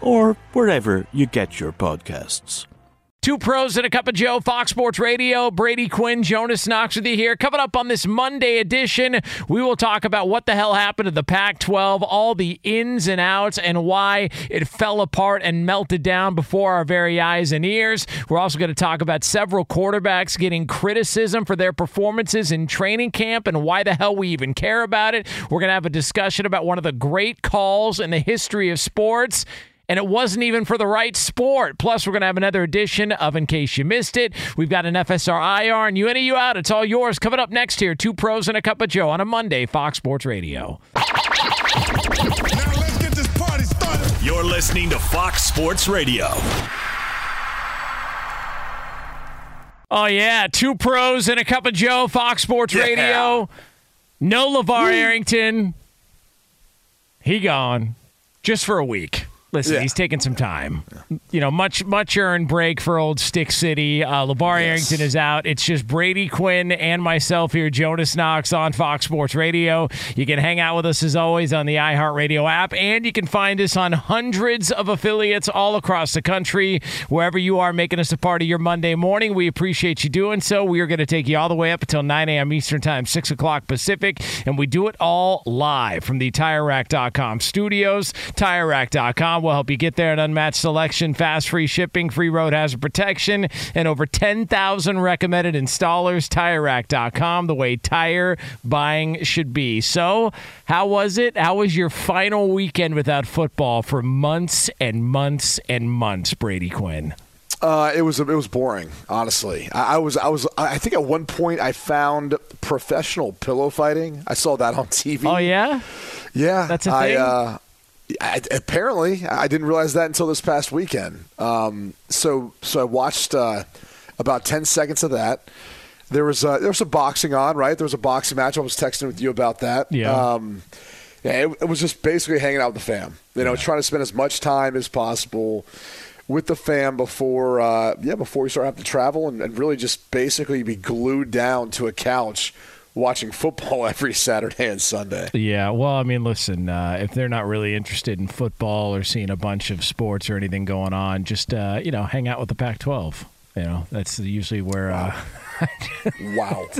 or wherever you get your podcasts. Two pros and a cup of Joe, Fox Sports Radio. Brady Quinn, Jonas Knox with you here. Coming up on this Monday edition, we will talk about what the hell happened to the Pac 12, all the ins and outs, and why it fell apart and melted down before our very eyes and ears. We're also going to talk about several quarterbacks getting criticism for their performances in training camp and why the hell we even care about it. We're going to have a discussion about one of the great calls in the history of sports and it wasn't even for the right sport. Plus, we're going to have another edition of In Case You Missed It. We've got an FSR IR and you in or you out. It's all yours. Coming up next here, two pros and a cup of Joe on a Monday, Fox Sports Radio. Now let's get this party started. You're listening to Fox Sports Radio. Oh, yeah. Two pros and a cup of Joe, Fox Sports Yeah. Radio. No LaVar Arrington. He gone just for a week. Listen, Yeah. he's taking some time. You know, much much earned break for old Stick City. Uh, LaVar Arrington is out. It's just Brady Quinn and myself here, Jonas Knox on Fox Sports Radio. You can hang out with us as always on the iHeartRadio app, and you can find us on hundreds of affiliates all across the country. Wherever you are making us a part of your Monday morning, we appreciate you doing so. We are going to take you all the way up until 9 a.m. Eastern Time, 6 o'clock Pacific, and we do it all live from the TireRack.com studios. TireRack.com will help you get there. An unmatched selection, fast free shipping, free road hazard protection, and over 10,000 recommended installers. TireRack.com, the way tire buying should be. So, how was it? How was your final weekend without football for months and months and months, Brady Quinn? Uh, it was it was boring, honestly. I, I was I was I think at one point I found professional pillow fighting. I saw that on TV. Oh yeah, yeah, That's a I, thing? Uh, I, apparently, I didn't realize that until this past weekend. Um, so so I watched uh, about ten seconds of that. There was uh, there was some boxing on, right? There was a boxing match. I was texting with you about that. Yeah. Um, yeah, it, it was just basically hanging out with the fam. You know, trying to spend as much time as possible with the fam before, uh, yeah, before we start having to travel, and, and really just basically be glued down to a couch watching football every Saturday and Sunday. Yeah, well, I mean, listen, uh, if they're not really interested in football or seeing a bunch of sports or anything going on, just uh, you know, hang out with the Pac-12. You know, that's usually where. Uh, wow.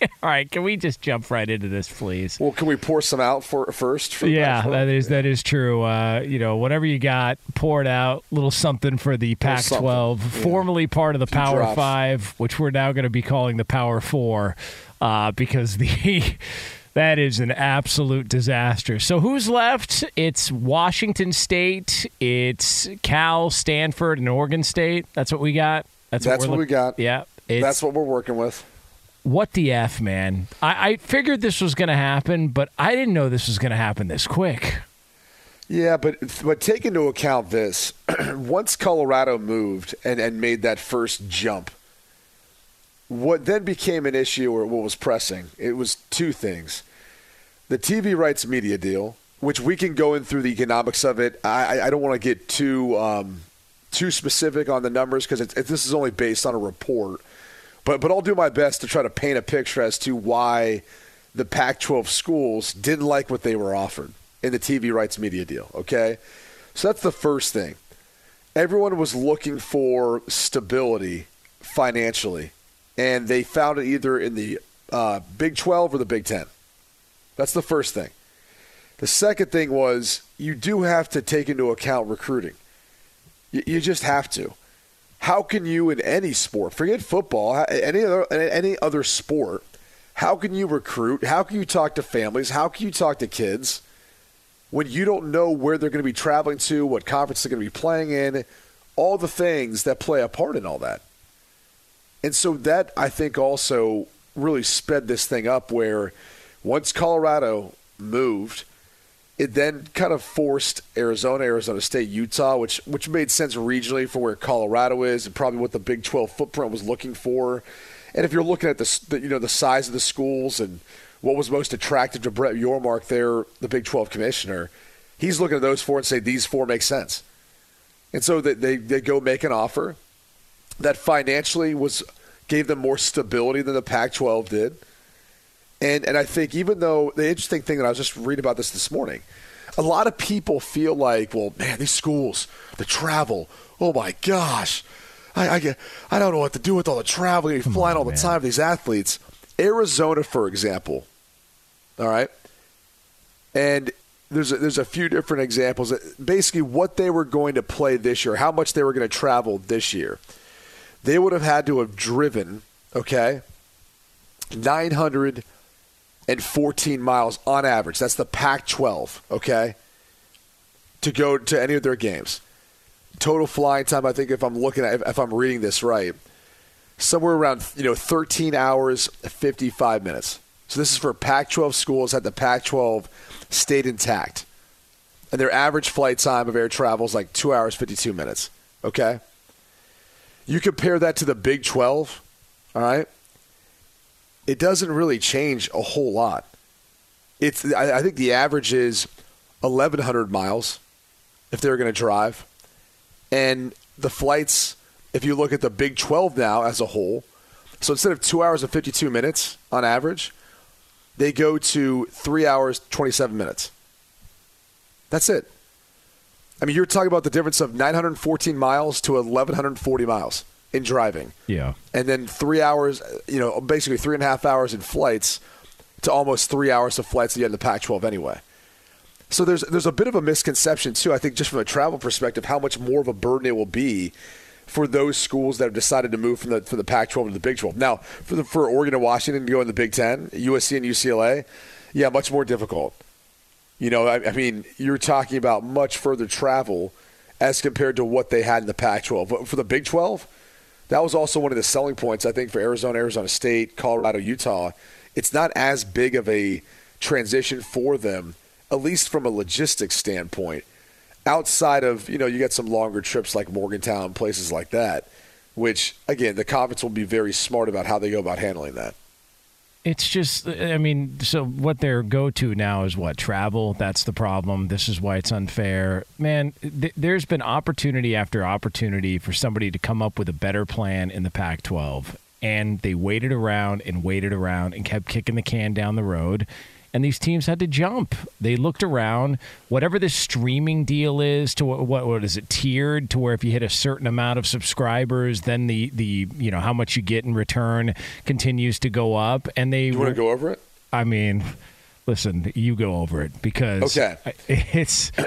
All right, can we just jump right into this, please? Well, can we pour some out for first? For Yeah, Pac-12? that is that is true. Uh, you know, whatever you got, pour it out. Little something for the Pac-12, something, yeah. formerly part of the Few Power drops. Five, which we're now going to be calling the Power Four, uh, because the that is an absolute disaster. So who's left? It's Washington State, it's Cal, Stanford, and Oregon State. That's what we got. That's, That's we're what we got. Yeah, That's what we're working with. what the f, man. I, I figured this was going to happen, but I didn't know this was going to happen this quick. Yeah, but but take into account this: once Colorado moved and, and made that first jump, what then became an issue or what was pressing? It was two things: the TV rights media deal, which we can go in through the economics of it. I, I don't want to get too um, too specific on the numbers because this is only based on a report. But but I'll do my best to try to paint a picture as to why the Pac-12 schools didn't like what they were offered in the TV rights media deal. Okay, so that's the first thing. Everyone was looking for stability financially, and they found it either in the uh, Big 12 or the Big 10. That's the first thing. The second thing was you do have to take into account recruiting. You, you just have to. How can you in any sport, forget football, any other any other sport, how can you recruit? How can you talk to families? How can you talk to kids when you don't know where they're going to be traveling to, what conference they're going to be playing in, all the things that play a part in all that. And so that I think also really sped this thing up where once Colorado moved, it then kind of forced Arizona, Arizona State, Utah, which which made sense regionally for where Colorado is and probably what the Big 12 footprint was looking for. And if you're looking at the, the you know the size of the schools and what was most attractive to Brett Yormark there, the Big 12 commissioner, he's looking at those four and say these four make sense. And so they, they, they go make an offer that financially was gave them more stability than the Pac-12 did. And and I think even though the interesting thing that I was just reading about this this morning, a lot of people feel like, well, man, these schools, the travel, oh my gosh, I I, get, I don't know what to do with all the traveling, You're flying on, all the man. time. These athletes, Arizona, for example, all right, and there's a, there's a few different examples. Basically, what they were going to play this year, how much they were going to travel this year, they would have had to have driven, okay, 914 miles on average. That's the Pac 12, okay? To go to any of their games. Total flying time, I think, if I'm looking at, if I'm reading this right, somewhere around, you know, 13 hours, 55 minutes. So this is for Pac 12 schools that the Pac 12 stayed intact. And their average flight time of air travel is like 2 hours, 52 minutes, okay? You compare that to the Big 12, all right? it doesn't really change a whole lot. It's I, I think the average is 1,100 miles if they're going to drive, and the flights. If you look at the Big 12 now as a whole, so instead of two hours and 52 minutes on average, they go to three hours 27 minutes. That's it. I mean, you're talking about the difference of 914 miles to 1,140 miles in driving. Yeah. And then three hours, you know, basically three and a half hours in flights to almost three hours of flights at the end of the Pac 12 anyway. So there's there's a bit of a misconception too. I think just from a travel perspective, how much more of a burden it will be for those schools that have decided to move from the from the Pac-12 to the Big 12. Now, for the, for Oregon and Washington to go in the Big Ten, USC and UCLA, yeah, much more difficult. You know, I, I mean, you're talking about much further travel as compared to what they had in the Pac-12. But for the Big 12, that was also one of the selling points, I think, for Arizona, Arizona State, Colorado, Utah. It's not as big of a transition for them, at least from a logistics standpoint. Outside of, you know, you get some longer trips like Morgantown, places like that, which, again, the conference will be very smart about how they go about handling that it's just i mean so what their go-to now is what? Travel? That's the problem. This is why it's unfair. Man th- there's been opportunity after opportunity for somebody to come up with a better plan in the pac 12 and they waited around and waited around and kept kicking the can down the road and these teams had to jump. They looked around, whatever the streaming deal is to what, what what is it tiered to where if you hit a certain amount of subscribers, then the the you know how much you get in return continues to go up. And they you want to go over it? I mean, listen, you go over it because okay, it's.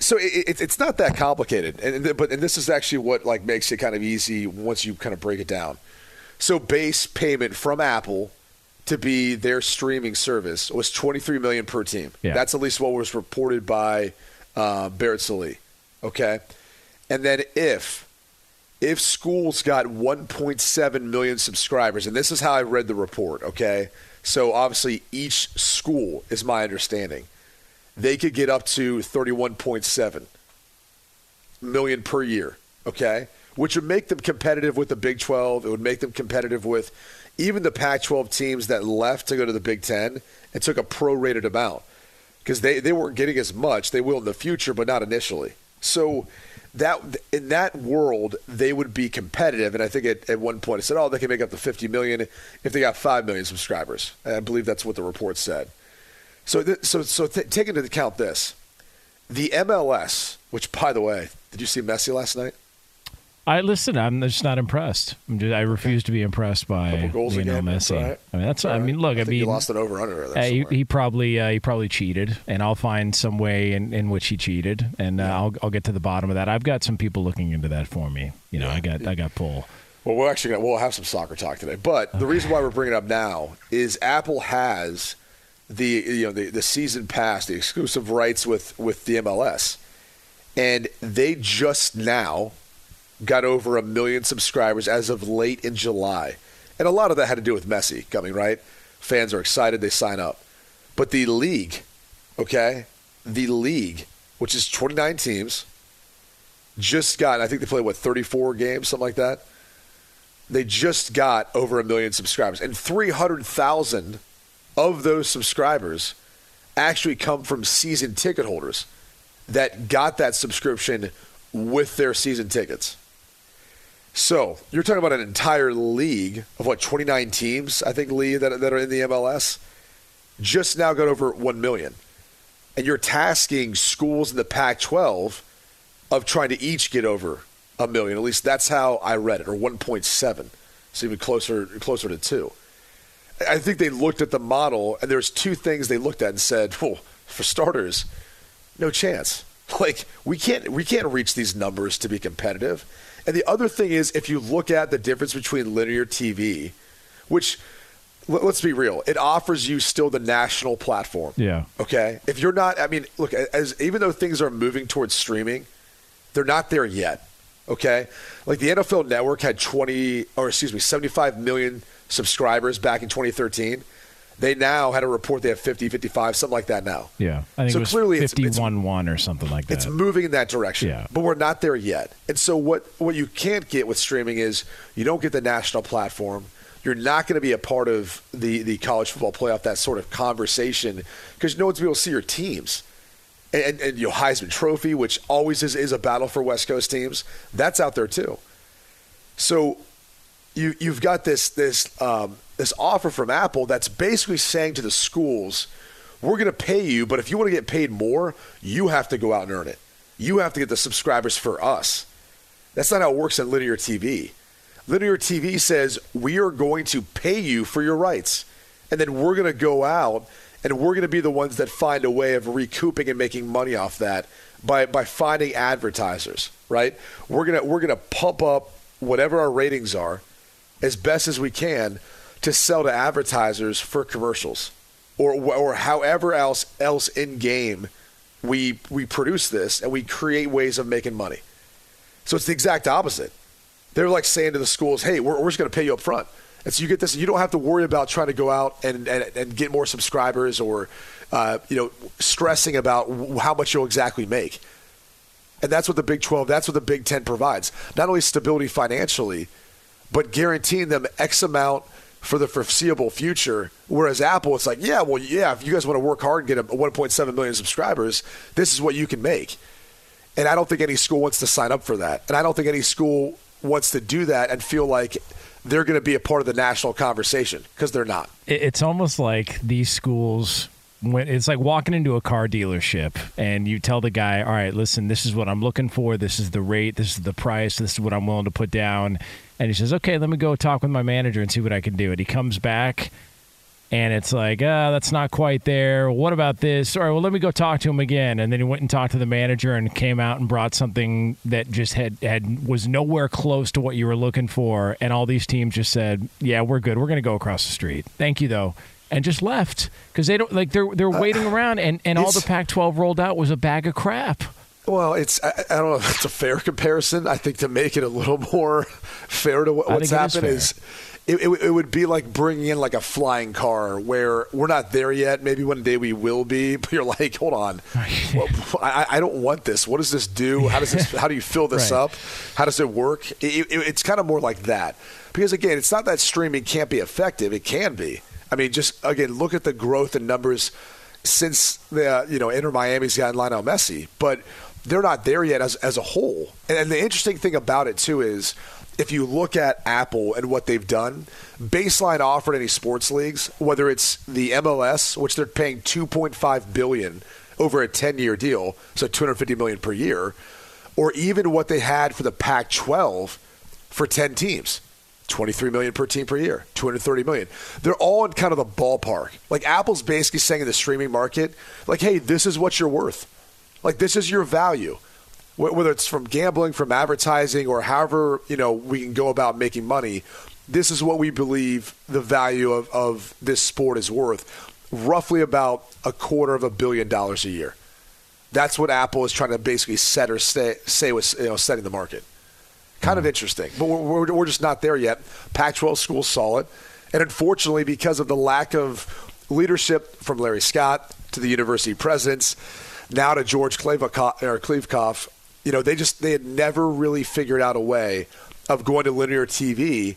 So it, it's not that complicated, and but and this is actually what like makes it kind of easy once you kind of break it down. So base payment from Apple to be their streaming service was 23 million per team. Yeah. That's at least what was reported by uh, Barrett Sallee. Okay, and then if if schools got 1.7 million subscribers, and this is how I read the report. Okay, so obviously each school is my understanding. They could get up to 31.7 million per year. Okay, which would make them competitive with the Big 12. It would make them competitive with even the Pac 12 teams that left to go to the Big Ten and took a prorated amount. because they, they weren't getting as much. They will in the future, but not initially. So that in that world, they would be competitive. And I think at, at one point I said, oh, they can make up to 50 million if they got 5 million subscribers. I believe that's what the report said. So, th- so, so th- take into account this. The MLS, which, by the way, did you see Messi last night? I listen. I'm just not impressed. I'm just, I refuse to be impressed by goals Lionel again, Messi. right. I mean, that's. All I mean, look. I I, mean, you lost an over/under there uh, he, he probably uh, he probably cheated, and I'll find some way in, in which he cheated, and uh, I'll I'll get to the bottom of that. I've got some people looking into that for me. You know, I got I got pull. Well, we're actually gonna, we'll have some soccer talk today, but the reason why we're bringing it up now is Apple has the you know the, the season pass, the exclusive rights with with the MLS, and they just now got over a million subscribers as of late in July, and a lot of that had to do with Messi coming right. Fans are excited; they sign up, but the league, okay, the league, which is 29 teams, just got I think they played what 34 games, something like that? They just got over a million subscribers, and 300,000 of those subscribers actually come from season ticket holders that got that subscription with their season tickets. So you're talking about an entire league of what 29 teams, I think, Lee, that, that are in the MLS, just now got over 1 million. And you're tasking schools in the Pac 12 of trying to each get over a million. At least that's how I read it, or 1.7. So even closer, closer to two. I think they looked at the model, and there's two things they looked at and said, "Well, for starters, no chance. Like we can't we can't reach these numbers to be competitive." And the other thing is, if you look at the difference between linear TV, which let- let's be real, it offers you still the national platform. Yeah. Okay. If you're not, I mean, look, as even though things are moving towards streaming, they're not there yet. Okay. Like the NFL Network had 20, or excuse me, 75 million subscribers back in 2013. They now had a report they have 50, 55, something like that now. Yeah, I think So it was clearly it's- it's- fifty-one one or something like that. It's moving in that direction. Yeah. But we're not there yet. And so what what you can't get with streaming is you don't get the national platform. You're not going to be a part of the, the college football playoff, that sort of conversation, because no one's going to be able to see your teams. And, and, and your Heisman Trophy, which always is, is a battle for West Coast teams, that's out there too. So you you've got this this um, this offer from Apple that's basically saying to the schools, we're going to pay you, but if you want to get paid more, you have to go out and earn it. You have to get the subscribers for us. That's not how it works in linear TV. Linear TV says we are going to pay you for your rights, and then we're going to go out and we're going to be the ones that find a way of recouping and making money off that by by finding advertisers. Right? We're gonna we're gonna pump up whatever our ratings are as best as we can to sell to advertisers for commercials or or however else else in game we we produce this and we create ways of making money. So it's the exact opposite. They're like saying to the schools, "Hey, we're, we're just going to pay you up front." And so you get this. You don't have to worry about trying to go out and, and, and get more subscribers or, uh, you know, stressing about how much you'll exactly make. And that's what the Big 12, that's what the Big 10 provides. Not only stability financially, but guaranteeing them X amount for the foreseeable future. Whereas Apple, it's like, yeah, well, yeah, if you guys want to work hard and get a 1.7 million subscribers, this is what you can make. And I don't think any school wants to sign up for that. And I don't think any school wants to do that and feel like they're going to be a part of the national conversation because they're not. It's almost like these schools when it's like walking into a car dealership and you tell the guy all right listen this is what i'm looking for. This is the rate. This is the price. This is what i'm willing to put down. And he says okay let me go talk with my manager and see what i can do. And he comes back and it's like ah that's not quite there. What about this? All right well let me go talk to him again. And then he went and talked to the manager and came out and brought something that just had had was nowhere close to what you were looking for. And all these teams just said yeah we're good. We're going to go across the street. Thank you though and just left because they don't like they're they're uh, waiting around and and all the Pac-12 rolled out was a bag of crap. Well, it's I, I don't know if it's a fair comparison. I think to make it a little more fair to what, what's think it is happened is, it, it, it would be like bringing in like a flying car where we're not there yet. Maybe one day we will be, but you're like, hold on, Well, I, I don't want this. What does this do? How does this? How do you fill this Right. up? How does it work? It, it, it's kind of more like that because again, it's not that streaming can't be effective. It can be. I mean, just again, look at the growth in numbers since the you know Inter Miami's gotten Lionel Messi, but they're not there yet as as a whole. And, and the interesting thing about it too is if you look at Apple and what they've done, baseline offered any sports leagues, whether it's the MLS, which they're paying 2.5 billion over a 10-year deal, so 250 million per year, or even what they had for the Pac-12 for 10 teams. 23 million per team per year, 230 million. They're all in kind of the ballpark. Like Apple's basically saying in the streaming market, like, hey, this is what you're worth. Like this is your value. Whether it's from gambling, from advertising, or however you know we can go about making money, this is what we believe the value of, of this sport is worth. Roughly about a quarter of a billion dollars a year. That's what Apple is trying to basically set or say, say was you know setting the market. Kind of interesting, but we're, we're, we're just not there yet. Pac-12 schools saw it, and unfortunately, because of the lack of leadership from Larry Scott to the university presidents, now to George Kliavkoff, you know, they just they had never really figured out a way of going to linear TV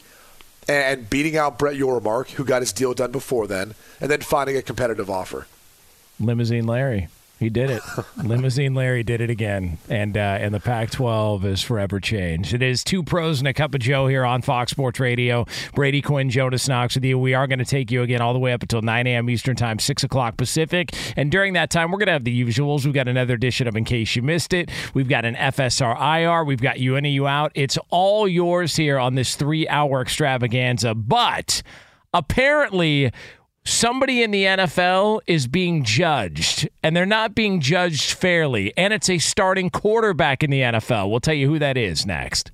and beating out Brett Yormark, who got his deal done before then, and then finding a competitive offer. Limousine Larry. He did it. Limousine Larry did it again, and uh, and the Pac-12 is forever changed. It is two pros and a cup of Joe here on Fox Sports Radio. Brady Quinn, Jonas Knox with you. We are going to take you again all the way up until 9 a.m. Eastern Time, 6 o'clock Pacific, and during that time we're going to have the usuals. We've got another edition of In Case You Missed It. We've got an FSR IR. We've got you in and you out. It's all yours here on this three-hour extravaganza, but apparently somebody in the NFL is being judged, and they're not being judged fairly, and it's a starting quarterback in the NFL. We'll tell you who that is next.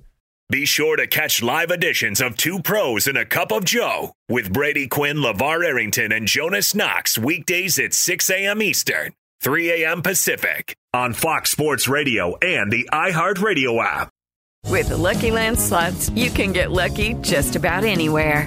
Be sure to catch live editions of Two Pros and a Cup of Joe with Brady Quinn, LaVar Arrington, and Jonas Knox weekdays at 6 a.m. Eastern, 3 a.m. Pacific on Fox Sports Radio and the iHeartRadio app. With the Lucky Land slots, you can get lucky just about anywhere.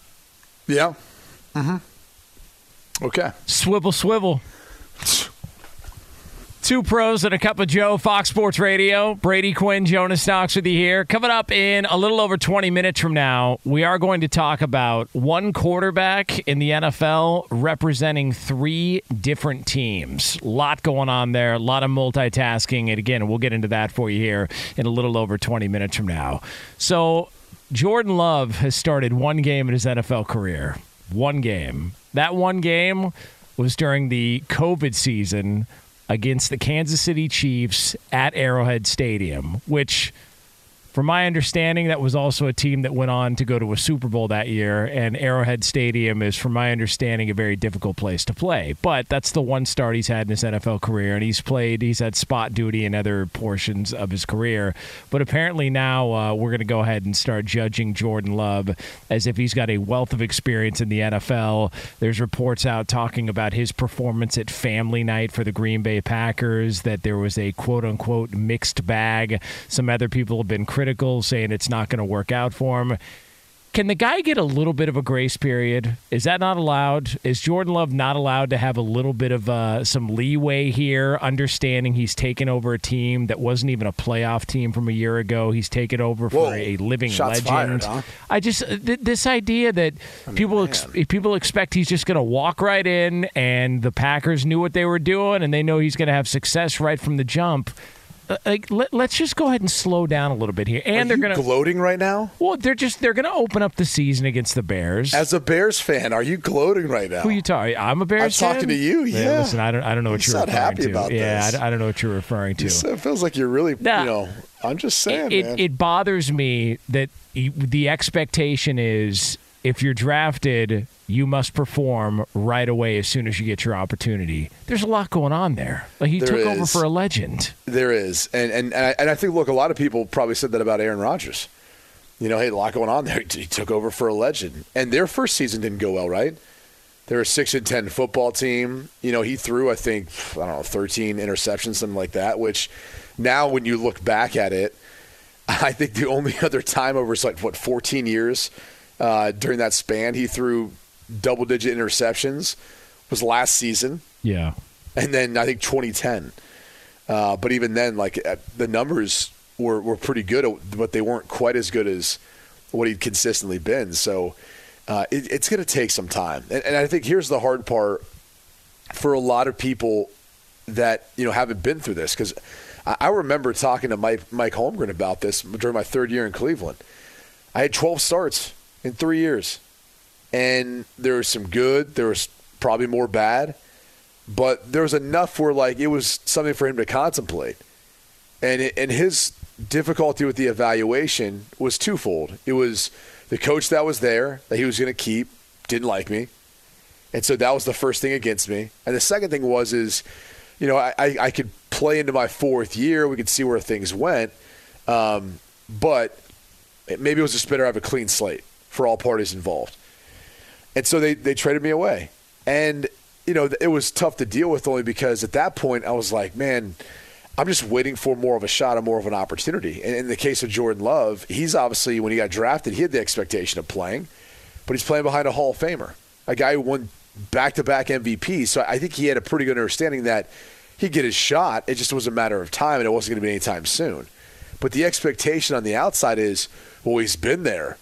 Yeah. Mm-hmm. Okay. Swivel, swivel. Two pros and a cup of Joe, Fox Sports Radio. Brady Quinn, Jonas Knox with you here. Coming up in a little over 20 minutes from now, we are going to talk about one quarterback in the NFL representing three different teams. A lot going on there, a lot of multitasking. And again, we'll get into that for you here in a little over 20 minutes from now. So, Jordan Love has started one game in his NFL career. One game. That one game was during the COVID season against the Kansas City Chiefs at Arrowhead Stadium, which from my understanding, that was also a team that went on to go to a Super Bowl that year. And Arrowhead Stadium is, from my understanding, a very difficult place to play. But that's the one start he's had in his NFL career. And he's played, he's had spot duty in other portions of his career. But apparently now uh, we're going to go ahead and start judging Jordan Love as if he's got a wealth of experience in the NFL. There's reports out talking about his performance at family night for the Green Bay Packers, that there was a quote unquote mixed bag. Some other people have been critical critical, saying it's not going to work out for him. Can the guy get a little bit of a grace period? Is that not allowed? Is Jordan Love not allowed to have a little bit of uh, some leeway here, understanding he's taken over a team that wasn't even a playoff team from a year ago? He's taken over for Whoa. a living Shots legend. fired, huh? I just uh, th- this idea that people ex- people expect he's just going to walk right in, and the Packers knew what they were doing, and they know he's going to have success right from the jump. Uh, Like, let, let's just go ahead and slow down a little bit here, and Are they're going to gloating right now? well, they're just they're going to open up the season against the Bears. As a Bears fan, are you gloating right now? Who you talking? I'm a Bears. Fan. I'm talking to you, yeah. Listen, I don't I don't know what You you're not referring happy to. about yeah, this. I, I don't know what you're referring to. It feels like you're really, Nah. you know. I'm just saying, it, man. it bothers me that the expectation is if you're drafted, you must perform right away as soon as you get your opportunity. There's a lot going on there. Like he There took over for a legend. There is, and and and I, and I think look, a lot of people probably said that about Aaron Rodgers. You know, hey, a lot going on there. He took over for a legend, and their first season didn't go well, right? They're a six and ten football team. You know, he threw I think I don't know thirteen interceptions, something like that. Which now, when you look back at it, I think the only other time over is like what fourteen years uh, during that span he threw double digit interceptions was last season Yeah. and then I think 2010. Uh, but even then, like uh, the numbers were, were pretty good, but they weren't quite as good as what he'd consistently been. So uh, it, it's going to take some time, and, and I think here's the hard part for a lot of people that you know haven't been through this because I, I remember talking to Mike Mike Holmgren about this during my third year in Cleveland. I had 12 starts in three years, and there was some good, there was probably more bad but there was enough where like it was something for him to contemplate. And it, and his difficulty with the evaluation was twofold. It was the coach that was there that he was going to keep didn't like me, and so that was the first thing against me. And the second thing was is, you know, I, I, could play into my fourth year. We could see where things went, um, but maybe it was just better to have a clean slate for all parties involved. And so they, they traded me away. And, you know, it was tough to deal with only because at that point I was like, man, I'm just waiting for more of a shot and more of an opportunity. And in the case of Jordan Love, he's obviously, when he got drafted, he had the expectation of playing, but he's playing behind a Hall of Famer, a guy who won back to back MVP. So I think he had a pretty good understanding that he'd get his shot. It just was a matter of time, and it wasn't going to be anytime soon. But the expectation on the outside is, well, he's been there.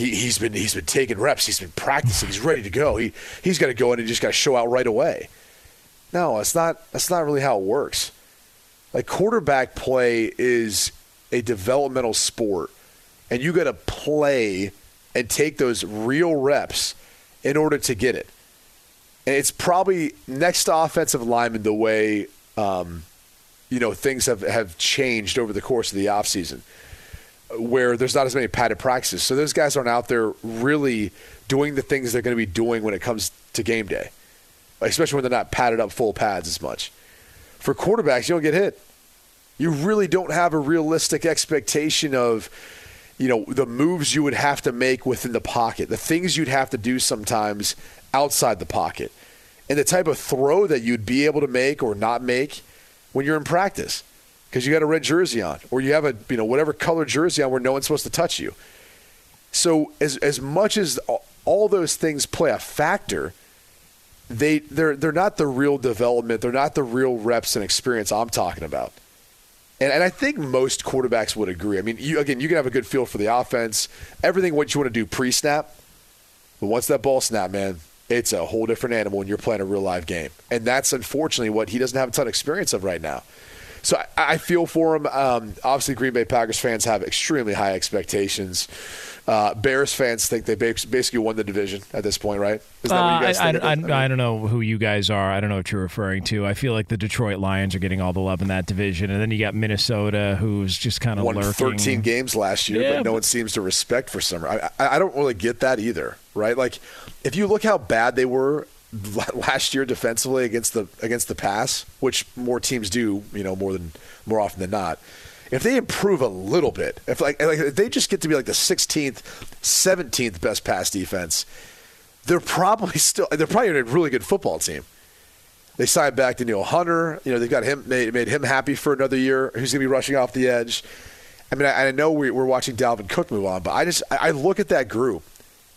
He, he's been he's been taking reps. He's been practicing. He's ready to go. He he's got to go in and just got to show out right away. No, that's not that's not really how it works. Like quarterback play is a developmental sport, and you got to play and take those real reps in order to get it. And it's probably next to offensive lineman the way um, you know things have, have changed over the course of the offseason where there's not as many padded practices. So those guys aren't out there really doing the things they're going to be doing when it comes to game day, especially when they're not padded up full pads as much. For quarterbacks, you don't get hit. You really don't have a realistic expectation of, you know, the moves you would have to make within the pocket, the things you'd have to do sometimes outside the pocket, and the type of throw that you'd be able to make or not make when you're in practice because you got a red jersey on or you have a you know whatever color jersey on where no one's supposed to touch you. So as as much as all those things play a factor, they they're they're not the real development. They're not the real reps and experience I'm talking about. And, and I think most quarterbacks would agree. I mean, you, again, you can have a good feel for the offense, everything what you want to do pre-snap, but once that ball snap, man, it's a whole different animal when you're playing a real live game. And that's unfortunately what he doesn't have a ton of experience of right now. So I, I feel for him. Um, obviously, Green Bay Packers fans have extremely high expectations. Uh, Bears fans think they basically won the division at this point, right? Is that uh, what you guys I, think? I, I, I, mean, I, don't know who you guys are. I don't know what you're referring to. I feel like the Detroit Lions are getting all the love in that division, and then you got Minnesota, who's just kind of won lurking. 13 games last year, yeah, but no but, one seems to respect for some. I, I don't really get that either, right? Like, if you look how bad they were last year defensively against the against the pass, which more teams do, you know, more than more often than not if they improve a little bit, if like, like if they just get to be like the 16th, 17th best pass defense, they're probably still they're probably a really good football team. They signed back Danielle Hunter. You know, they've got him made, made him happy for another year. Who's going to be rushing off the edge? I mean, I, I know we, are watching Dalvin Cook move on, but I just I look at that group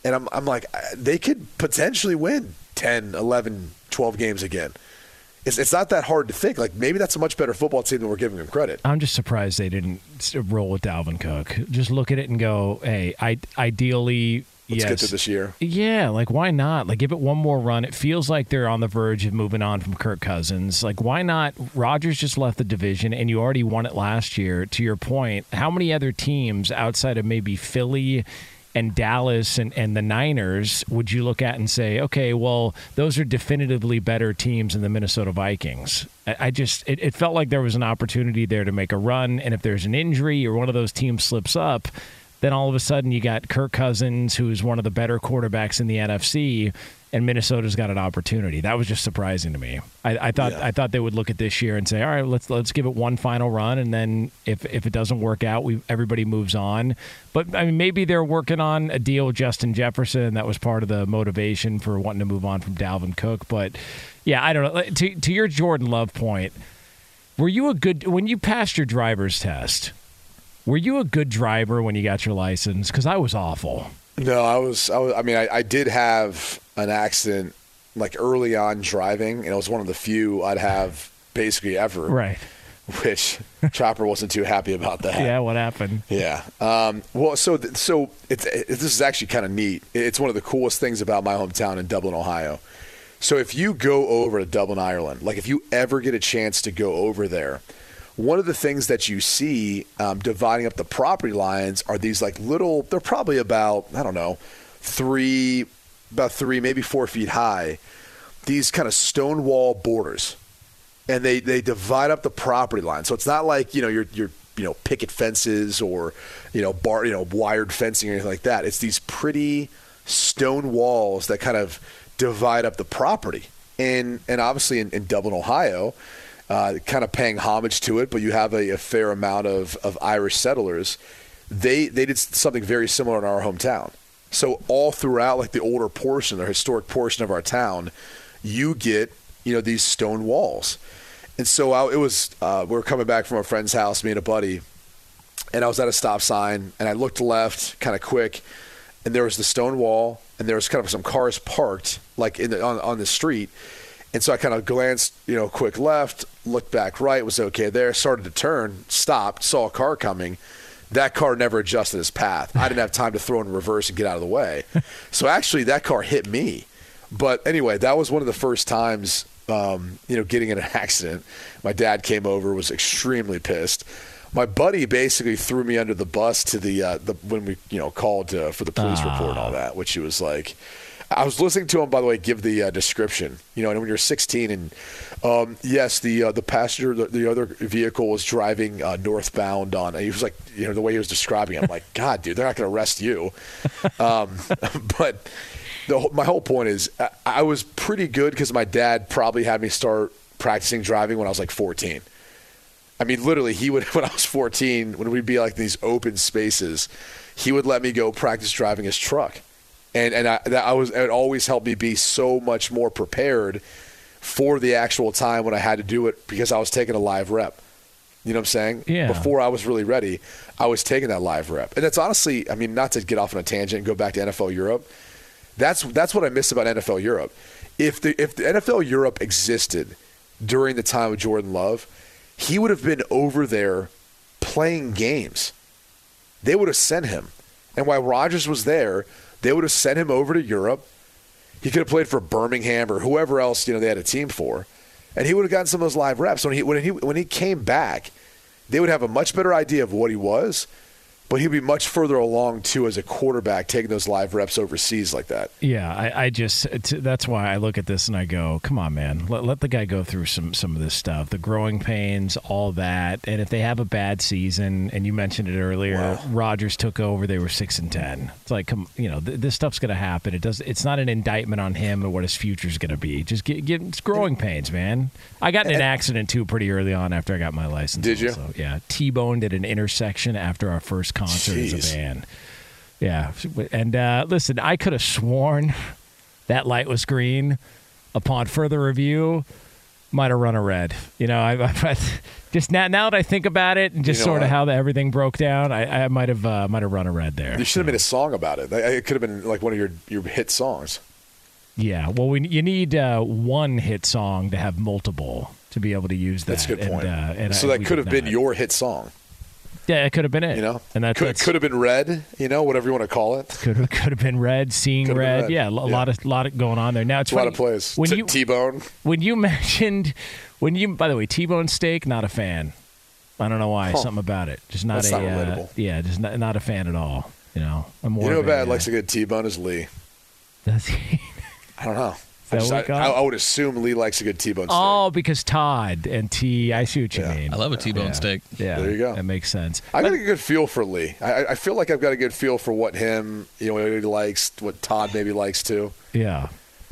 and I'm I'm like they could potentially win 10, 11, 12 games again it's, it's not that hard to think. Like maybe that's a much better football team than we're giving them credit. I'm just surprised they didn't roll with Dalvin Cook. Just look at it and go, hey, I ideally. Let's yes. get to this year. Yeah, like why not? Like give it one more run. It feels like they're on the verge of moving on from Kirk Cousins. Like why not? Rodgers just left the division and you already won it last year. To your point, how many other teams outside of maybe Philly and Dallas and, and the Niners would you look at and say, okay, well, those are definitively better teams than the Minnesota Vikings? I, I just, it, it felt like there was an opportunity there to make a run. And if there's an injury or one of those teams slips up, then all of a sudden you got Kirk Cousins, who's one of the better quarterbacks in the NFC, and Minnesota's got an opportunity. That was just surprising to me. I, I thought yeah. I thought they would look at this year and say, all right, let's let's give it one final run, and then if if it doesn't work out, we everybody moves on. But I mean, maybe they're working on a deal with Justin Jefferson. That was part of the motivation for wanting to move on from Dalvin Cook. But yeah, I don't know. To to your Jordan Love point, were you a good when you passed your driver's test? Were you a good driver when you got your license? Because I was awful. No, I was. I, was, I mean, I, I, did have an accident like early on driving, and it was one of the few I'd have basically ever. Right. Which Chopper wasn't too happy about that. Yeah, what happened? Yeah. Um, well, so th- so it's it, this is actually kind of neat. It's one of the coolest things about my hometown in Dublin, Ohio. So if you go over to Dublin, Ireland, like if you ever get a chance to go over there one of the things that you see um, dividing up the property lines are these like little they're probably about i don't know three about three maybe four feet high. These kind of stone wall borders. And they they divide up the property line. So it's not like you know you're you're you know picket fences or you know bar you know wired fencing or anything like that. It's these pretty stone walls that kind of divide up the property. And and obviously in, in dublin ohio uh, kind of paying homage to it, but you have a, a, fair amount of, of Irish settlers. They they did something very similar in our hometown. So all throughout, like the older portion, the historic portion of our town, you get you know these stone walls. And so I, it was uh, we were coming back from a friend's house, me and a buddy, and I was at a stop sign, and I looked left, kind of quick, and there was the stone wall, and there was kind of some cars parked like in the, on on the street and so I kind of glanced, you know, quick left, looked back right, was okay there, started to turn, stopped, saw a car coming. That car never adjusted its path. I didn't have time to throw in reverse and get out of the way. So actually, that car hit me. But anyway, that was one of the first times, um, you know, getting in an accident. My dad came over, was extremely pissed. My buddy basically threw me under the bus to the uh, the when we you know called uh, for the police report and all ah. that, which he was like I was listening to him, by the way, give the uh, description. You know, and when you're 16, and um, yes, the uh, the passenger, the, the, other vehicle was driving uh, northbound on. he was like, you know, the way he was describing, it, I'm like, God, dude, they're not going to arrest you. Um, but the, my whole point is, I, I was pretty good because my dad probably had me start practicing driving when I was like 14. I mean, literally, he would when I was 14, when we'd be like in these open spaces, he would let me go practice driving his truck and and I, that I was it always helped me be so much more prepared for the actual time when I had to do it because I was taking a live rep. You know what I'm saying? Yeah. Before I was really ready, I was taking that live rep, and that's honestly, I mean, not to get off on a tangent and go back to NFL Europe. That's that's what I miss about NFL Europe if the if the NFL Europe existed during the time of Jordan Love, he would have been over there playing games. They would have sent him. And while Rodgers was there, they would have sent him over to Europe. He could have played for Birmingham or whoever else, you know, they had a team for. And he would have gotten some of those live reps. When he when he when he came back, they would have a much better idea of what he was but he'd be much further along too as a quarterback taking those live reps overseas like that. Yeah, I, I just that's why I look at this and I go, come on, man, let, let the guy go through some some of this stuff, the growing pains, all that, and if they have a bad season, and you mentioned it earlier, wow. Rodgers took over, they were six and ten. It's like, come, you know, th- this stuff's gonna happen. It does. It's not an indictment on him or what his future's gonna be. Just get get it's growing pains, man. I got in an accident too pretty early on after I got my license. Did you? Yeah, T-boned at an intersection after our first concert Jeez. as a band. Yeah, and uh, listen, I could have sworn that light was green. Upon further review, might have run a red. You know, I, I, just now, now that I think about it, and just you know sort of how the, everything broke down, I, I might have uh, might have run a red there. You should have made a song about it. It could have been like one of your your hit songs. Yeah, well, we, you need uh, one hit song to have multiple to be able to use that. That's a good point. And, uh, and so that could have been your hit song. Yeah, it could have been it. You know, and that could, could have been red. You know, whatever you want to call it. Could have, could have been red. Seeing red. red. Yeah, a yeah. lot of lot of going on there. Now it's a funny, lot of plays. When T- you T-bone. When you mentioned when you by the way T-bone steak, not a fan. I don't know why. Huh. Something about it. Just not That's a. Not uh, yeah, just not, not a fan at all. You know, I'm more. You know, bad likes a good T-bone is Lee. Does he? I don't know. I, just, I, I, would assume Lee likes a good T-bone steak. Oh, because Todd and T. I see what you yeah. mean. I love a T-bone yeah. steak. Yeah, there you go. That makes sense. I got a good feel for Lee. I, I feel like I've got a good feel for what him, you know, what he likes, what Todd maybe likes too. Yeah.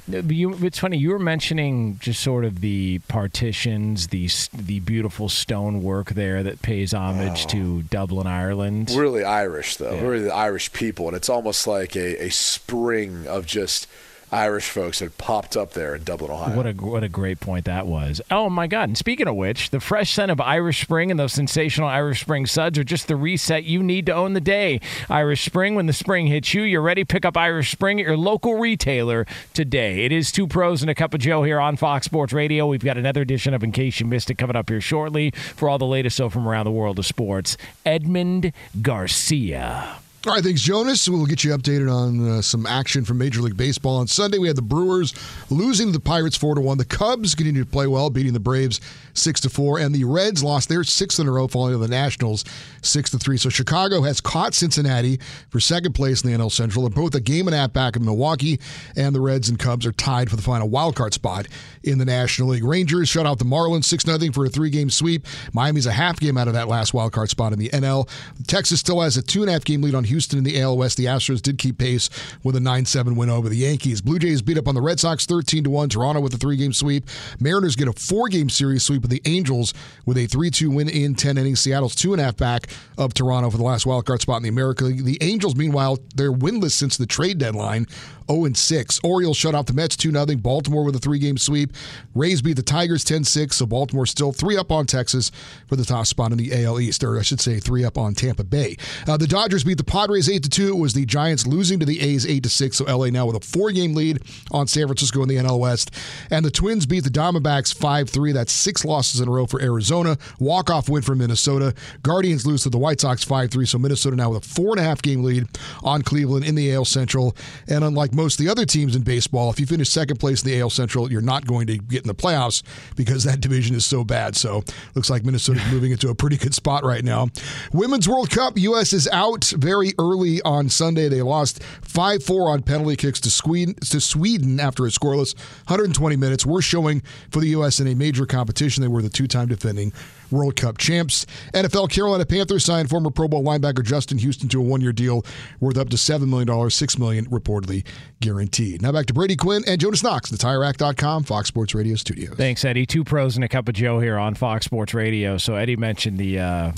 You, it's funny. You were mentioning just sort of the partitions, the the beautiful stonework there that pays homage oh. to Dublin, Ireland. Really Irish, though. Yeah. Really the Irish people, and it's almost like a, a spring of just Irish folks had popped up there in Dublin, Ohio. What a what a great point that was. Oh my God! And speaking of which, the fresh scent of Irish Spring and those sensational Irish Spring suds are just the reset you need to own the day. Irish Spring, when the spring hits you, you're ready. Pick up Irish Spring at your local retailer today. It is two pros and a cup of Joe here on Fox Sports Radio. We've got another edition of In Case You Missed It coming up here shortly for all the latest so from around the world of sports. Edmund Garcia. All right, thanks, Jonas. We'll get you updated on uh, some action from Major League Baseball. On Sunday, we had the Brewers losing to the Pirates four to one. The Cubs continue to play well, beating the Braves six to four, and the Reds lost their sixth in a row, falling to the Nationals six to three. So Chicago has caught Cincinnati for second place in the NL Central. They're both a game and a half back in Milwaukee, and the Reds and Cubs are tied for the final wild card spot in the National League. Rangers shut out the Marlins six nothing for a three game sweep. Miami's a half game out of that last wild card spot in the NL. Texas still has a two and a half game lead on Houston in the AL West. The Astros did keep pace with a 9 7 win over the Yankees. Blue Jays beat up on the Red Sox 13 1. Toronto with a three game sweep. Mariners get a four game series sweep of the Angels with a 3 2 win in 10 innings. Seattle's two and a half back of Toronto for the last wild card spot in the American League. The Angels, meanwhile, they're winless since the trade deadline. 0 6. Orioles shut out the Mets 2 0. Baltimore with a three game sweep. Rays beat the Tigers 10 6. So Baltimore still three up on Texas for the top spot in the AL East, or I should say three up on Tampa Bay. Uh, the Dodgers beat the Padres 8 to 2. It was the Giants losing to the A's 8 to 6. So LA now with a four game lead on San Francisco in the NL West. And the Twins beat the Diamondbacks 5 3. That's six losses in a row for Arizona. Walk off win for Minnesota. Guardians lose to the White Sox 5 3. So Minnesota now with a four and a half game lead on Cleveland in the AL Central. And unlike most of the other teams in baseball, if you finish second place in the AL Central, you're not going to get in the playoffs because that division is so bad. So looks like Minnesota's moving into a pretty good spot right now. Women's World Cup, U.S. is out very early on Sunday. They lost 5 4 on penalty kicks to Sweden, to Sweden after a scoreless 120 minutes. We're showing for the U.S. in a major competition. They were the two time defending World Cup champs. NFL Carolina Panthers signed former Pro Bowl linebacker Justin Houston to a one-year deal worth up to $7 million, 6 million reportedly guaranteed. Now back to Brady Quinn and Jonas Knox, the TireRack.com, Fox Sports Radio studios. Thanks, Eddie. Two pros and a cup of Joe here on Fox Sports Radio. So Eddie mentioned the uh,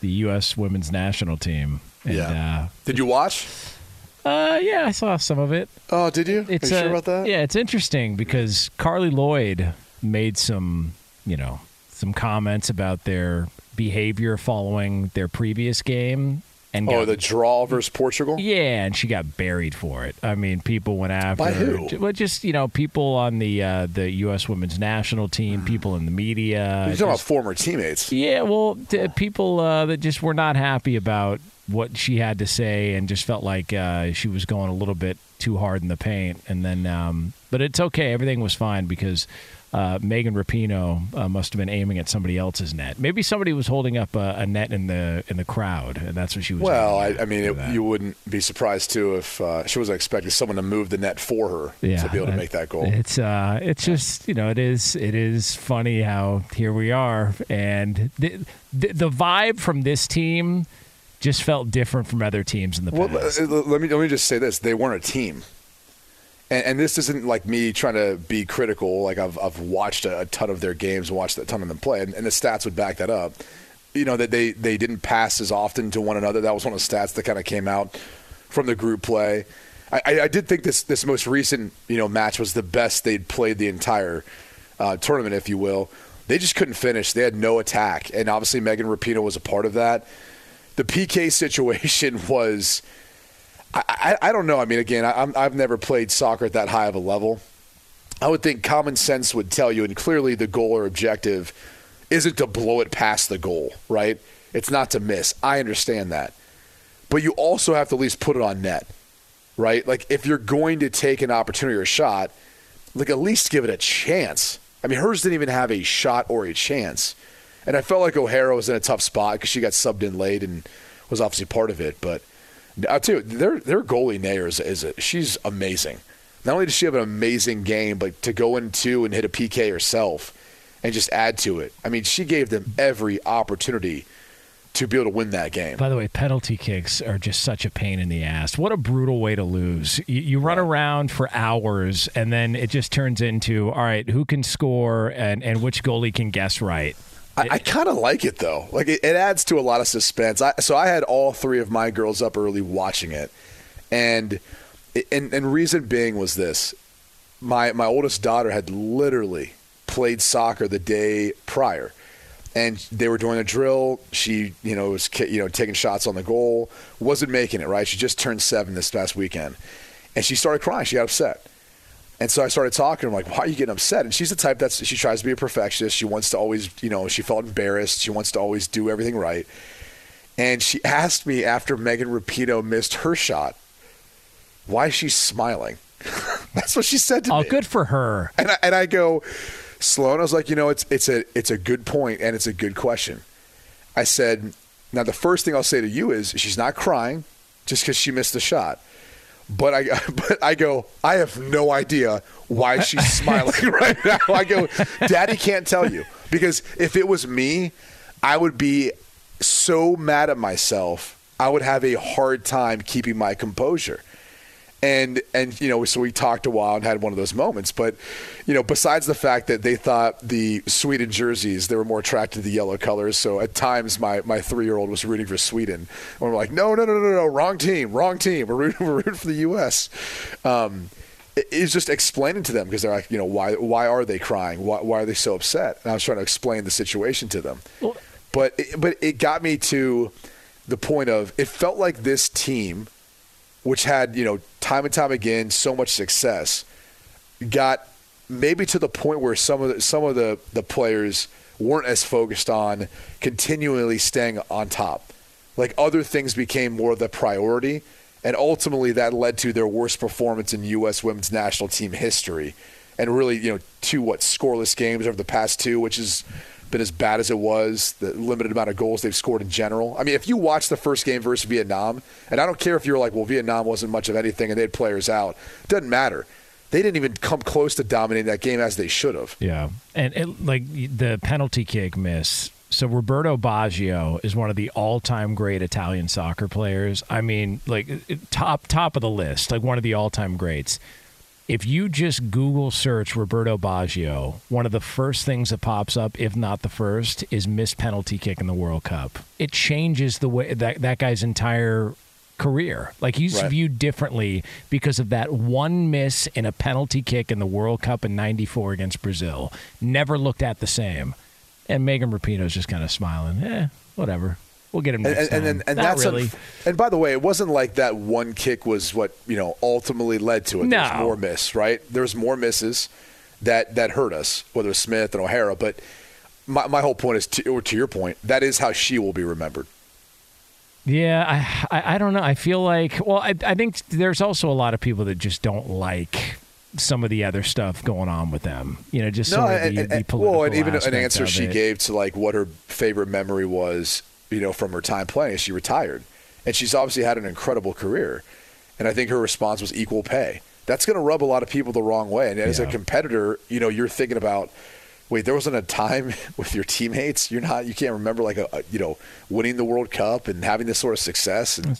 the U.S. women's national team. And, yeah. Uh, did you watch? Uh, yeah, I saw some of it. Oh, did you? It's Are you uh, sure about that? Yeah, it's interesting because Carli Lloyd made some, you know, some comments about their behavior following their previous game and Oh, got- the draw versus Portugal. yeah, and she got buried for it. I mean, people went after By her. who? Well, just you know, people on the uh, the U.S. Women's National Team, people in the media. You're talking about former teammates. yeah, well, t- people uh, that just were not happy about what she had to say and just felt like uh, she was going a little bit too hard in the paint. And then, um, but it's okay. Everything was fine because uh, Megan Rapinoe uh, must have been aiming at somebody else's net. Maybe somebody was holding up a, a net in the in the crowd, and that's what she was. Well, I, I mean, it, you wouldn't be surprised too if uh, she was expecting someone to move the net for her yeah, to be able to make that goal. It's uh, it's just you know, it is it is funny how here we are, and the the, the vibe from this team just felt different from other teams in the Well, past. let me let me just say this: they weren't a team, and, and this isn't like me trying to be critical. Like I've I've watched a, a ton of their games, watched a ton of them play, and, and the stats would back that up. You know that they they didn't pass as often to one another. That was one of the stats that kind of came out from the group play. I, I, I did think this this most recent you know match was the best they'd played the entire uh, tournament, if you will. They just couldn't finish. They had no attack, and obviously Megan Rapinoe was a part of that. The PK situation was. I, I, I don't know. I mean, again, I, I've never played soccer at that high of a level. I would think common sense would tell you, and clearly the goal or objective isn't to blow it past the goal, right? It's not to miss. I understand that. But you also have to at least put it on net, right? Like if you're going to take an opportunity or a shot, like at least give it a chance. I mean, hers didn't even have a shot or a chance. And I felt like O'Hara was in a tough spot because she got subbed in late and was obviously part of it. But I'll tell you, their their goalie Naeher is, is a, she's amazing. Not only does she have an amazing game, but to go into and hit a PK herself and just add to it. I mean, she gave them every opportunity to be able to win that game. By the way, penalty kicks are just such a pain in the ass. What a brutal way to lose. You, you run around for hours, and then it just turns into all right, who can score and, and which goalie can guess right. I, I kind of like it though. Like it, it adds to a lot of suspense. I, so I had all three of my girls up early watching it, and and and reason being was this: my my oldest daughter had literally played soccer the day prior, and they were doing a drill. She you know was you know taking shots on the goal, wasn't making it right. She just turned seven this past weekend, and she started crying. She got upset. And so I started talking. I'm like, why are you getting upset? And she's the type that's she tries to be a perfectionist. She wants to always, you know, she felt embarrassed. She wants to always do everything right. And she asked me after Megan Rapinoe missed her shot, why she's smiling. that's what she said to Oh, me. Oh, good for her. And I, and I go, Sloan. I was like, you know, it's it's a it's a good point and it's a good question. I said, now the first thing I'll say to you is she's not crying just because she missed the shot. But I, but I go. I have no idea why she's smiling right now. I go, Daddy can't tell you because if it was me, I would be so mad at myself. I would have a hard time keeping my composure. And and you know, so we talked a while and had one of those moments. But you know, besides the fact that they thought the Sweden jerseys they were more attracted to the yellow colors, so at times my my three year old was rooting for Sweden. And we're like, no, no, no, no, no, wrong team, wrong team. We're rooting, we're rooting for the U.S. Um, it- it's just explaining to them because they're like, you know, why why are they crying? Why why are they so upset? And I was trying to explain the situation to them. But it, but it got me to the point of it felt like this team, which had you know time and time again so much success, got maybe to the point where some of the, some of the, the players weren't as focused on continually staying on top. Like other things became more of the priority, and ultimately that led to their worst performance in U.S. women's national team history, and really you know two what scoreless games over the past two, which has been as bad as it was. The limited amount of goals they've scored in general. I mean, if you watch the first game versus Vietnam, and I don't care if you're like, well, Vietnam wasn't much of anything and they had players out, doesn't matter. They didn't even come close to dominating that game as they should have. Yeah, and it, like the penalty kick miss. So Roberto Baggio is one of the all-time great Italian soccer players. I mean, like top top of the list, like one of the all-time greats. If you just Google search Roberto Baggio, one of the first things that pops up, if not the first, is missed penalty kick in the World Cup. It changes the way that that guy's entire career. Like he's Right. viewed differently because of that one miss in a penalty kick in the World Cup in 94 against Brazil. Never looked at the same. And Megan Rapinoe's just kind of smiling. Eh, whatever. We'll get him And, next and, and, time. and, and Not that's really. un- and by the way, it wasn't like that one kick was what you know ultimately led to it. There's No. more miss, right? There's more misses that that hurt us, whether it's Smith and O'Hara. But my, my whole point is, to, or to your point, that is how she will be remembered. Yeah, I, I I don't know. I feel like well, I I think there's also a lot of people that just don't like some of the other stuff going on with them. You know, just of and, the, and- the political well, and even an answer she it. gave to like what her favorite memory was, you know, from her time playing. She retired, and she's obviously had an incredible career, and I think her response was equal pay. That's going to rub a lot of people the wrong way. And as a competitor, you know, you're thinking about. Wait, there wasn't a time with your teammates. You're not. You can't remember like a, a you know winning the World Cup and having this sort of success. And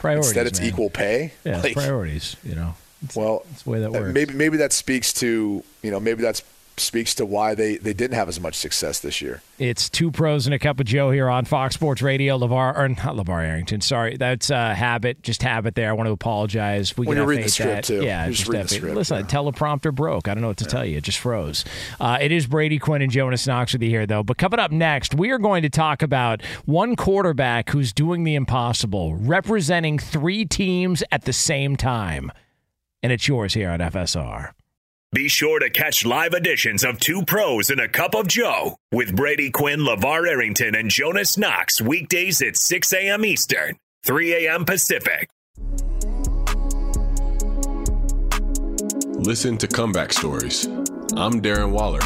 Priorities, instead, it's man. equal pay. Yeah, Like, priorities. You know, well, that's the way that works. Maybe maybe that speaks to you know maybe that speaks to why they they didn't have as much success this year. It's two pros and a cup of Joe here on Fox Sports Radio. LaVar or not LaVar Arrington. Sorry, that's uh, habit. Just habit. There. I want to apologize. We When can you're the script, that. too. Yeah, just just reading the script, Listen, teleprompter broke. I don't know what to tell you. It just froze. Uh, it is Brady Quinn and Jonas Knox with you here, though. But coming up next, we are going to talk about one quarterback who's doing the impossible, representing three teams at the same time, and it's yours here on FSR. Be sure to catch live editions of Two Pros and a Cup of Joe with Brady Quinn, LaVar Arrington, and Jonas Knox weekdays at 6 a.m. Eastern, 3 a.m. Pacific. Listen to comeback stories. I'm Darren Waller.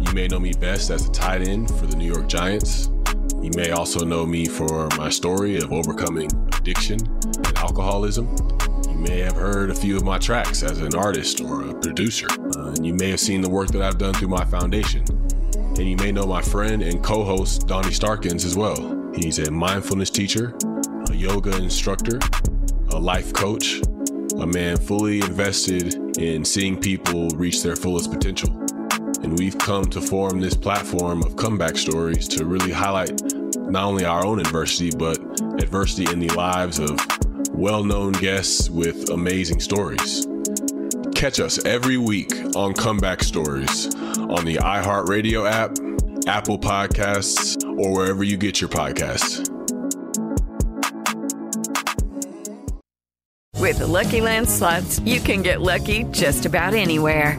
You may know me best as a tight end for the New York Giants. You may also know me for my story of overcoming addiction and alcoholism. You may have heard a few of my tracks as an artist or a producer. Uh, and you may have seen the work that I've done through my foundation. And you may know my friend and co host, Donnie Starkins, as well. He's a mindfulness teacher, a yoga instructor, a life coach, a man fully invested in seeing people reach their fullest potential. And we've come to form this platform of comeback stories to really highlight not only our own adversity, but adversity in the lives of well known guests with amazing stories. Catch us every week on Comeback Stories on the iHeartRadio app, Apple Podcasts, or wherever you get your podcasts. With the Lucky Land slots, you can get lucky just about anywhere.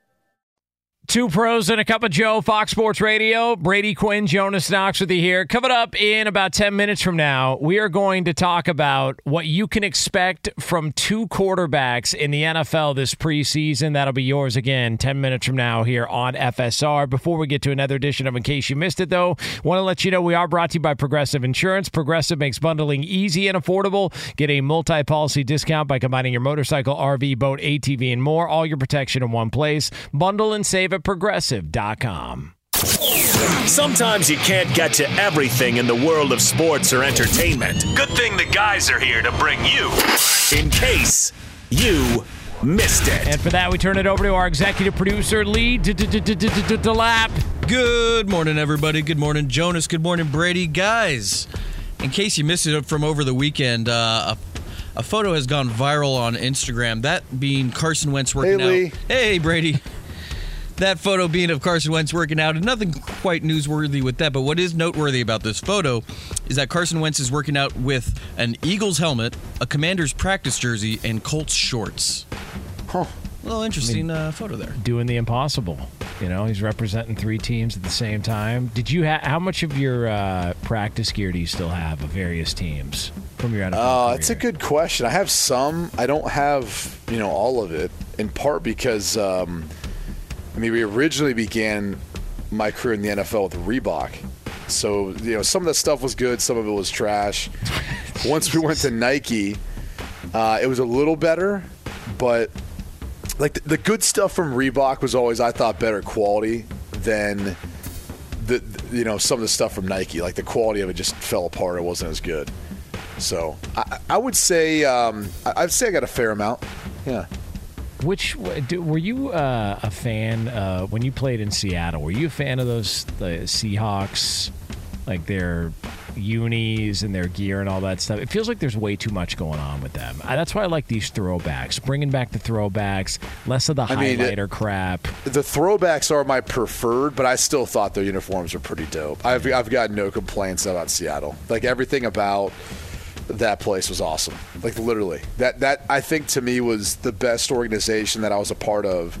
Two pros and a cup of Joe, Fox Sports Radio. Brady Quinn, Jonas Knox with you here. Coming up in about 10 minutes from now, we are going to talk about what you can expect from two quarterbacks in the NFL this preseason. That'll be yours again 10 minutes from now here on FSR. Before we get to another edition of In Case You Missed It, though, want to let you know we are brought to you by Progressive Insurance. Progressive makes bundling easy and affordable. Get a multi policy discount by combining your motorcycle, RV, boat, ATV, and more. All your protection in one place. Bundle and save at progressive.com. Sometimes you can't get to everything in the world of sports or entertainment. Good thing the guys are here to bring you in case you missed it. And for that, we turn it over to our executive producer, Lee DeLap. Good morning, everybody. Good morning, Jonas. Good morning, Brady. Guys, in case you missed it from over the weekend, uh, a, a photo has gone viral on Instagram. That being Carson Wentz working Hey, Lee. out. Hey, Brady. That photo being of Carson Wentz working out, and nothing quite newsworthy with that. But what is noteworthy about this photo is that Carson Wentz is working out with an Eagles helmet, a Commander's practice jersey, and Colts shorts. Huh. A little interesting uh, photo there. Doing the impossible. You know, he's representing three teams at the same time. Did you have how much of your uh, practice gear do you still have of various teams from your NFL? Uh, career? it's a good question. I have some. I don't have, you know, all of it. In part because, um, I mean, we originally began my career in the NFL with Reebok. So, you know, some of that stuff was good, some of it was trash. Once we went to Nike, uh, it was a little better, but like the, the good stuff from Reebok was always, I thought, better quality than the, the- you know some of the stuff from Nike. Like the quality of it just fell apart. It wasn't as good. So I, I would say um, I- I'd say I got a fair amount. Yeah. Which were you uh, a fan uh, when you played in Seattle? Were you a fan of those the Seahawks, like their unis and their gear and all that stuff? It feels like there's way too much going on with them. I, that's why I like these throwbacks, bringing back the throwbacks, less of the I mean, it- highlighter crap. The throwbacks are my preferred, but I still thought their uniforms were pretty dope. I've, I've got no complaints about Seattle. Like everything about that place was awesome. Like literally, that that I think to me was the best organization that I was a part of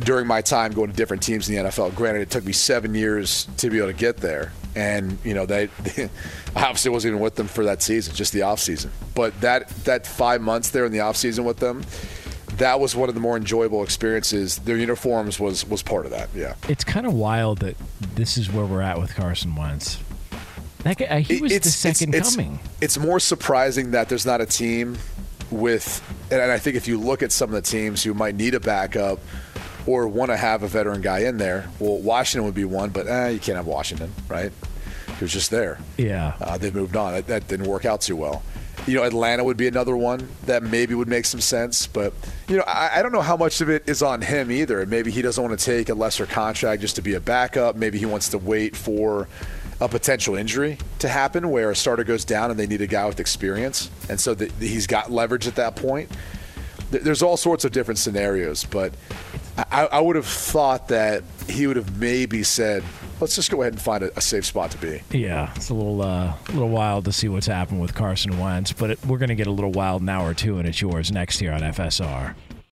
during my time going to different teams in the NFL. Granted, it took me seven years to be able to get there, and you know they, they I obviously wasn't even with them for that season, just the off season. But that that five months there in the off season with them. That was one of the more enjoyable experiences. Their uniforms was was part of that. Yeah. It's kind of wild that this is where we're at with Carson Wentz. He was the second it's, coming. It's more surprising that there's not a team with, and I think if you look at some of the teams who might need a backup or want to have a veteran guy in there, well, Washington would be one, but eh, you can't have Washington, right? He was just there. Yeah. Uh, they moved on. That, that didn't work out too well. You know, Atlanta would be another one that maybe would make some sense, but you know, I, I don't know how much of it is on him either. Maybe he doesn't want to take a lesser contract just to be a backup. Maybe he wants to wait for a potential injury to happen where a starter goes down and they need a guy with experience, and so the, he's got leverage at that point. Th- There's all sorts of different scenarios, but I, I would have thought that he would have maybe said, "Let's just go ahead and find a, a safe spot to be." Yeah, it's a little uh, little wild to see what's happened with Carson Wentz, but it, we're going to get a little wild in hour two, and it's yours next here on FSR.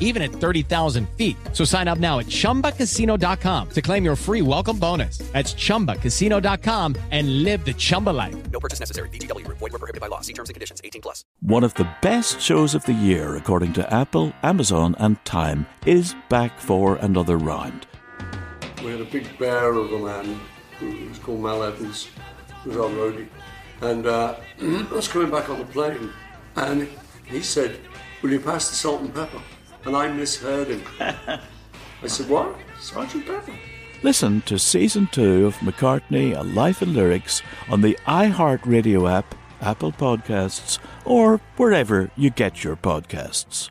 even at 30,000 feet. So sign up now at chumbacasino.com to claim your free welcome bonus. That's chumbacasino.com and live the Chumba life. No purchase necessary. VGW Group. Void were prohibited by law. See terms and conditions. 18 plus. One of the best shows of the year, according to Apple, Amazon, and Time, is back for another round. We had a big bear of a man who was called Mal Evans, who was our roadie. And uh, I was coming back on the plane, and he said, Will you pass the salt and pepper? And I misheard him. I said, What? Sergeant Pepper? Listen to season two of McCartney, A Life in Lyrics on the iHeartRadio app, Apple Podcasts, or wherever you get your podcasts.